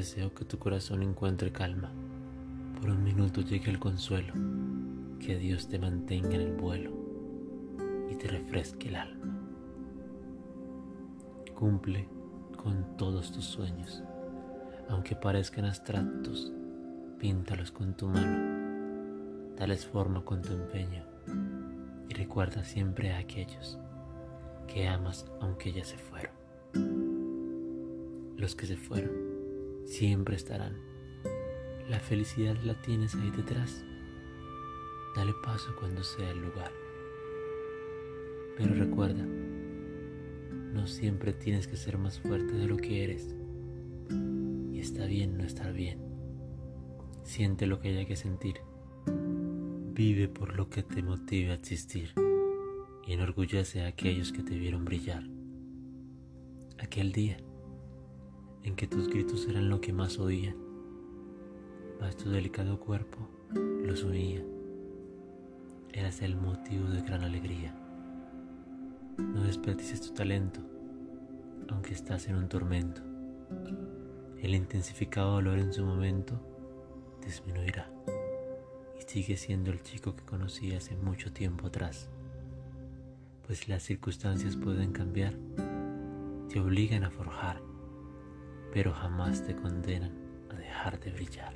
Deseo que tu corazón encuentre calma. Por un minuto llegue el consuelo. Que Dios te mantenga en el vuelo y te refresque el alma. Cumple con todos tus sueños. Aunque parezcan abstractos, píntalos con tu mano. Dales forma con tu empeño. Y recuerda siempre a aquellos que amas aunque ya se fueron. Los que se fueron siempre estarán. La felicidad la tienes ahí detrás. Dale paso cuando sea el lugar. Pero recuerda, no siempre tienes que ser más fuerte de lo que eres. Y está bien no estar bien. Siente lo que haya que sentir. Vive por lo que te motive a existir y enorgullece a aquellos que te vieron brillar. Aquel día en que tus gritos eran lo que más oían, mas tu delicado cuerpo los oía. Eras el motivo de gran alegría. No desperdices tu talento, aunque estás en un tormento. El intensificado dolor en su momento disminuirá y sigue siendo el chico que conocí hace mucho tiempo atrás pues las circunstancias pueden cambiar, te obligan a forjar, pero jamás te condenan a dejar de brillar.